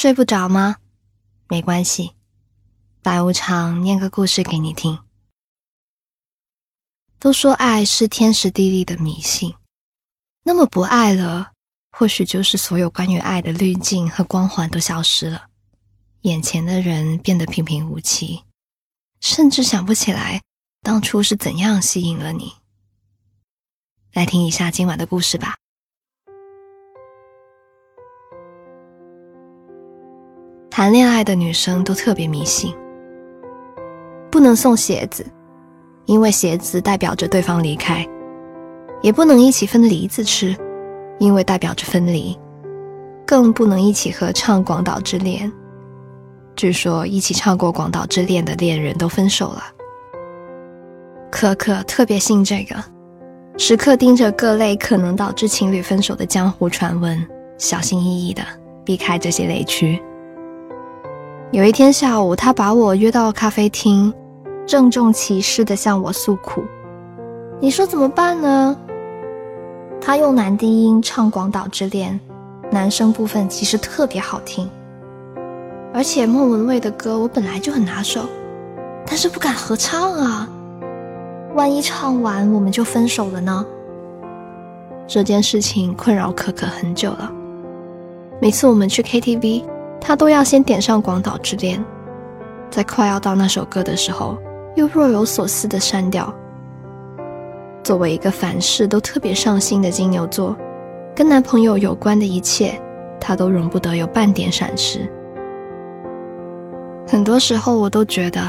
睡不着吗？没关系，白无常念个故事给你听。都说爱是天时地利的迷信，那么不爱了，或许就是所有关于爱的滤镜和光环都消失了，眼前的人变得平平无奇，甚至想不起来当初是怎样吸引了你。来听一下今晚的故事吧。谈恋爱的女生都特别迷信，不能送鞋子。因为鞋子代表着对方离开，也不能一起分梨子吃，因为代表着分离，更不能一起合唱《广岛之恋》。据说一起唱过《广岛之恋》的恋人都分手了。可可特别信这个，时刻盯着各类可能导致情侣分手的江湖传闻，小心翼翼的避开这些雷区。有一天下午，他把我约到咖啡厅。郑重其事地向我诉苦，你说怎么办呢？他用男低音唱《广岛之恋》，男生部分其实特别好听，而且莫文蔚的歌我本来就很拿手，但是不敢合唱啊，万一唱完我们就分手了呢？这件事情困扰可可很久了，每次我们去 KTV，他都要先点上《广岛之恋》，在快要到那首歌的时候。又若有所思的删掉。作为一个凡事都特别上心的金牛座，跟男朋友有关的一切，他都容不得有半点闪失。很多时候，我都觉得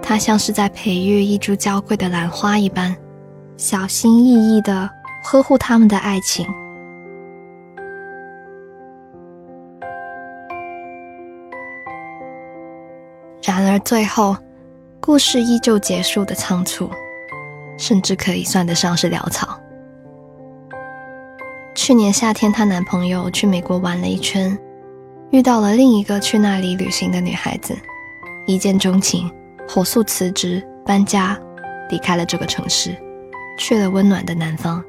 他像是在培育一株娇贵的兰花一般，小心翼翼的呵护他们的爱情。最后。故事依旧结束的仓促，甚至可以算得上是潦草。去年夏天，她男朋友去美国玩了一圈，遇到了另一个去那里旅行的女孩子，一见钟情，火速辞职搬家，离开了这个城市，去了温暖的南方。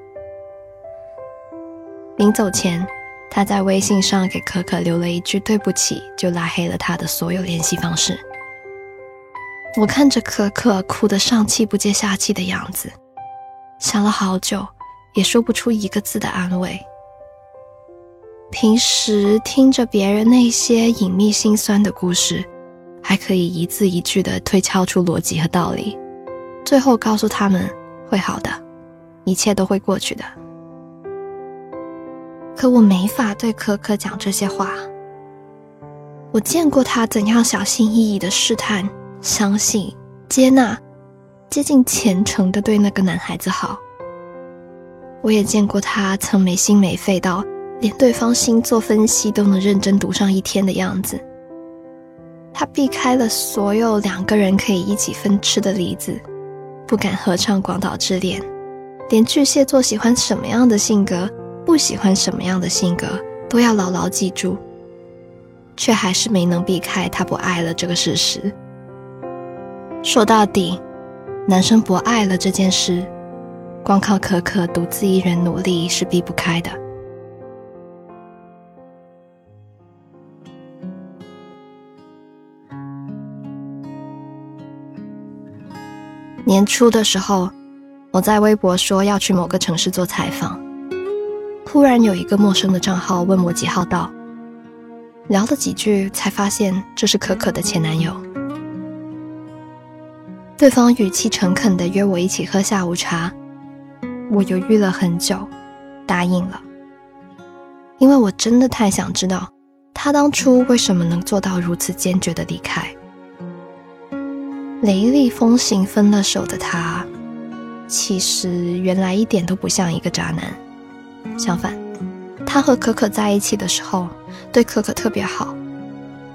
临走前，他在微信上给可可留了一句对不起，就拉黑了他的所有联系方式。我看着可可哭得上气不接下气的样子，想了好久，也说不出一个字的安慰。平时听着别人那些隐秘心酸的故事，还可以一字一句地推敲出逻辑和道理，最后告诉他们会好的，一切都会过去的。可我没法对可可讲这些话。我见过他怎样小心翼翼地试探。相信、接纳、接近虔诚的对那个男孩子好。我也见过他曾没心没肺到连对方星座分析都能认真读上一天的样子。他避开了所有两个人可以一起分吃的梨子，不敢合唱《广岛之恋》，连巨蟹座喜欢什么样的性格，不喜欢什么样的性格，都要牢牢记住，却还是没能避开他不爱了这个事实。说到底，男生不爱了这件事，光靠可可独自一人努力是避不开的。年初的时候，我在微博说要去某个城市做采访，忽然有一个陌生的账号问我几号到，聊了几句才发现这是可可的前男友。对方语气诚恳地约我一起喝下午茶，我犹豫了很久，答应了。因为我真的太想知道，他当初为什么能做到如此坚决的离开。雷厉风行分了手的他，其实原来一点都不像一个渣男。相反，他和可可在一起的时候，对可可特别好，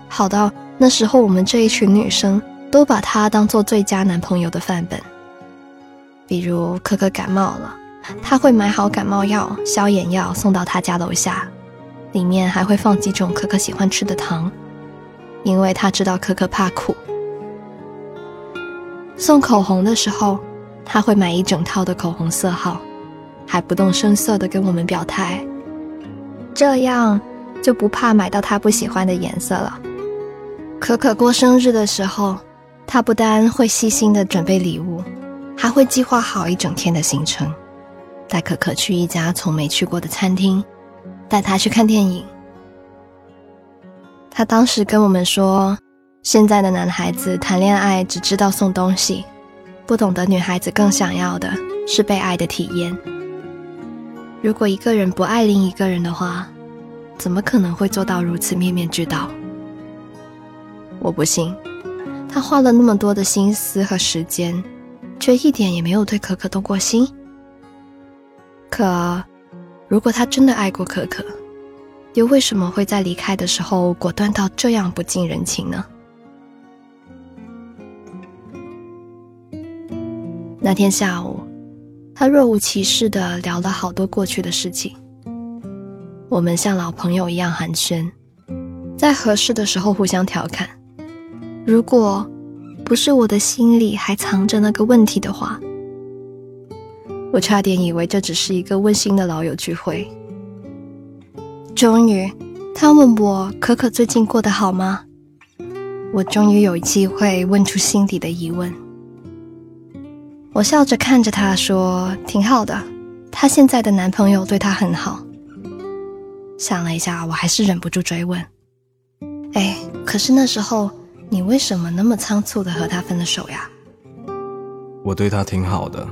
好到那时候我们这一群女生。都把他当做最佳男朋友的范本。比如可可感冒了，他会买好感冒药、消炎药送到他家楼下，里面还会放几种可可喜欢吃的糖，因为他知道可可怕苦。送口红的时候，他会买一整套的口红色号，还不动声色地跟我们表态：“这样就不怕买到他不喜欢的颜色了。可可过生日的时候，他不单会细心的准备礼物，还会计划好一整天的行程，带可可去一家从没去过的餐厅，带他去看电影。他当时跟我们说，现在的男孩子谈恋爱只知道送东西，不懂得女孩子更想要的是被爱的体验。如果一个人不爱另一个人的话，怎么可能会做到如此面面俱到？我不信，他花了那么多的心思和时间，却一点也没有对可可动过心。可，如果他真的爱过可可，又为什么会在离开的时候果断到这样不近人情呢？那天下午，他若无其事的聊了好多过去的事情。我们像老朋友一样寒暄，在合适的时候互相调侃。如果不是我的心里还藏着那个问题的话，我差点以为这只是一个温馨的老友聚会。终于，他问我可可最近过得好吗？我终于有机会问出心底的疑问。我笑着看着他说：“挺好的，她现在的男朋友对她很好。”想了一下，我还是忍不住追问：“哎，可是那时候……”你为什么那么仓促的和他分了手呀？我对他挺好的，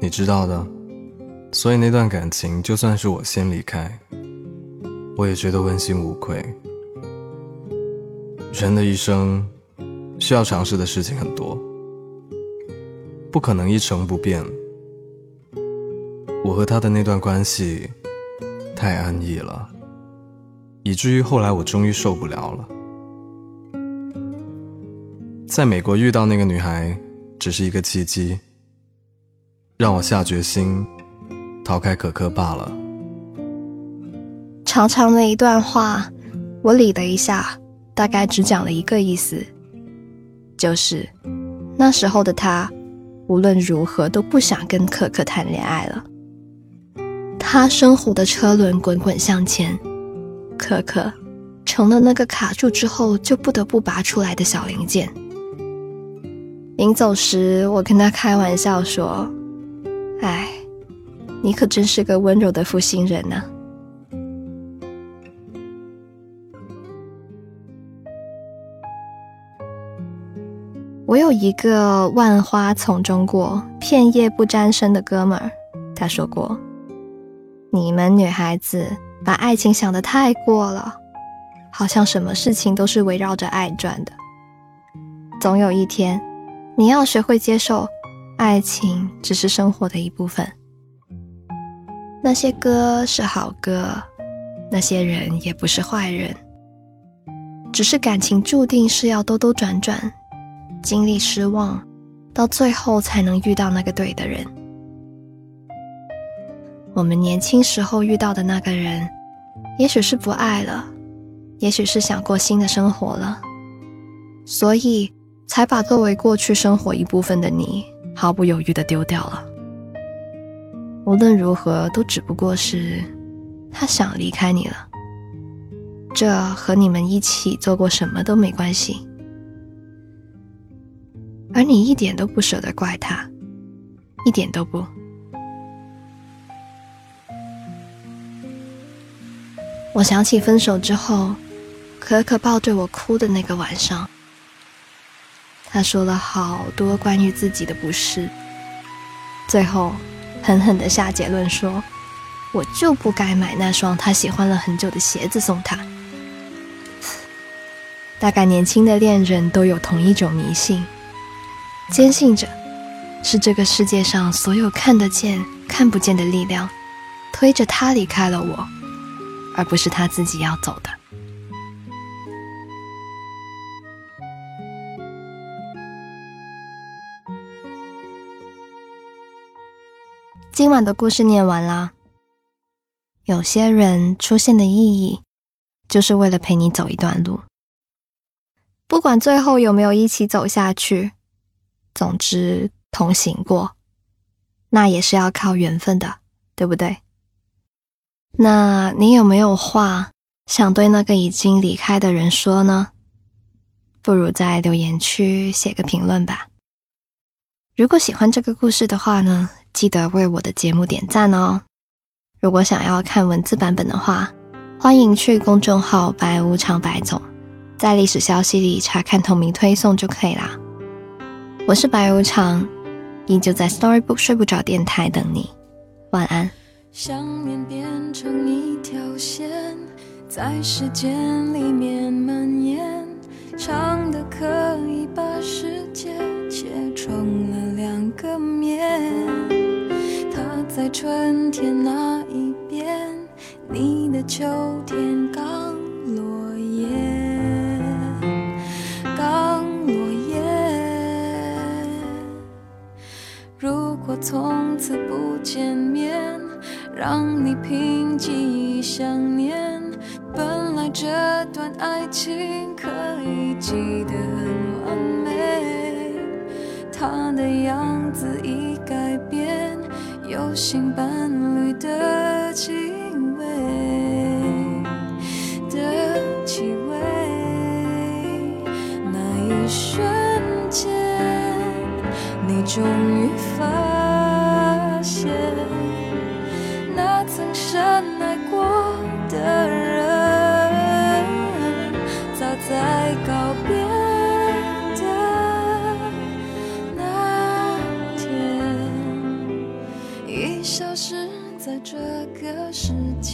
你知道的，所以那段感情就算是我先离开，我也觉得问心无愧。人的一生需要尝试的事情很多，不可能一成不变。我和他的那段关系太安逸了，以至于后来我终于受不了了。在美国遇到那个女孩，只是一个契机，让我下决心逃开可可罢了。长长的一段话，我理了一下，大概只讲了一个意思，就是那时候的他无论如何都不想跟可可谈恋爱了。他生活的车轮滚滚向前，可可成了那个卡住之后就不得不拔出来的小零件。临走时，我跟他开玩笑说：“哎，你可真是个温柔的负心人呢。”我有一个万花丛中过，片叶不沾身的哥们儿，他说过：“你们女孩子把爱情想得太过了，好像什么事情都是围绕着爱转的，总有一天。”你要学会接受，爱情只是生活的一部分。那些歌是好歌，那些人也不是坏人，只是感情注定是要兜兜转转，经历失望，到最后才能遇到那个对的人。我们年轻时候遇到的那个人，也许是不爱了，也许是想过新的生活了，所以。才把作为过去生活一部分的你毫不犹豫的丢掉了。无论如何，都只不过是他想离开你了。这和你们一起做过什么都没关系，而你一点都不舍得怪他，一点都不。我想起分手之后，可可抱着我哭的那个晚上。他说了好多关于自己的不是，最后狠狠的下结论说：“我就不该买那双他喜欢了很久的鞋子送他。”大概年轻的恋人都有同一种迷信，坚信着是这个世界上所有看得见、看不见的力量推着他离开了我，而不是他自己要走的。今晚的故事念完啦。有些人出现的意义，就是为了陪你走一段路，不管最后有没有一起走下去，总之同行过，那也是要靠缘分的，对不对？那你有没有话想对那个已经离开的人说呢？不如在留言区写个评论吧。如果喜欢这个故事的话呢，记得为我的节目点赞哦。如果想要看文字版本的话，欢迎去公众号“白无常白总”，在历史消息里查看同名推送就可以啦。我是白无常，依旧在 Storybook 睡不着电台等你，晚安。想念变成一条线，在时间里面蔓延，春天那一边，你的秋天刚落叶，刚落叶。如果从此不见面。让你凭记忆想念，本来这段爱情可以记得很完美，他的样，心伴侣的气味，的气味，那一瞬间，你终于发现，那曾深爱过的人，早在。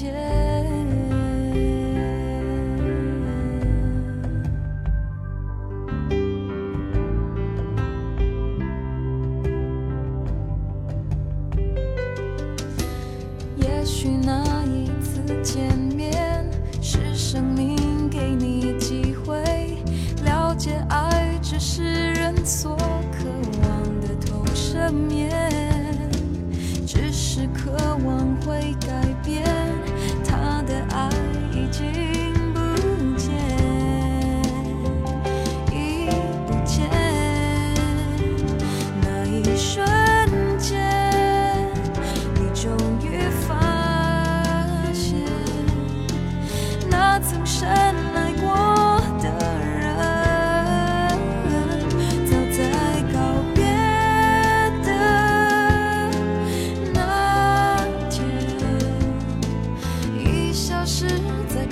也许那一次见面，是生命给你机会，了解爱只是人所渴望的同生面。只是可。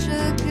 sugar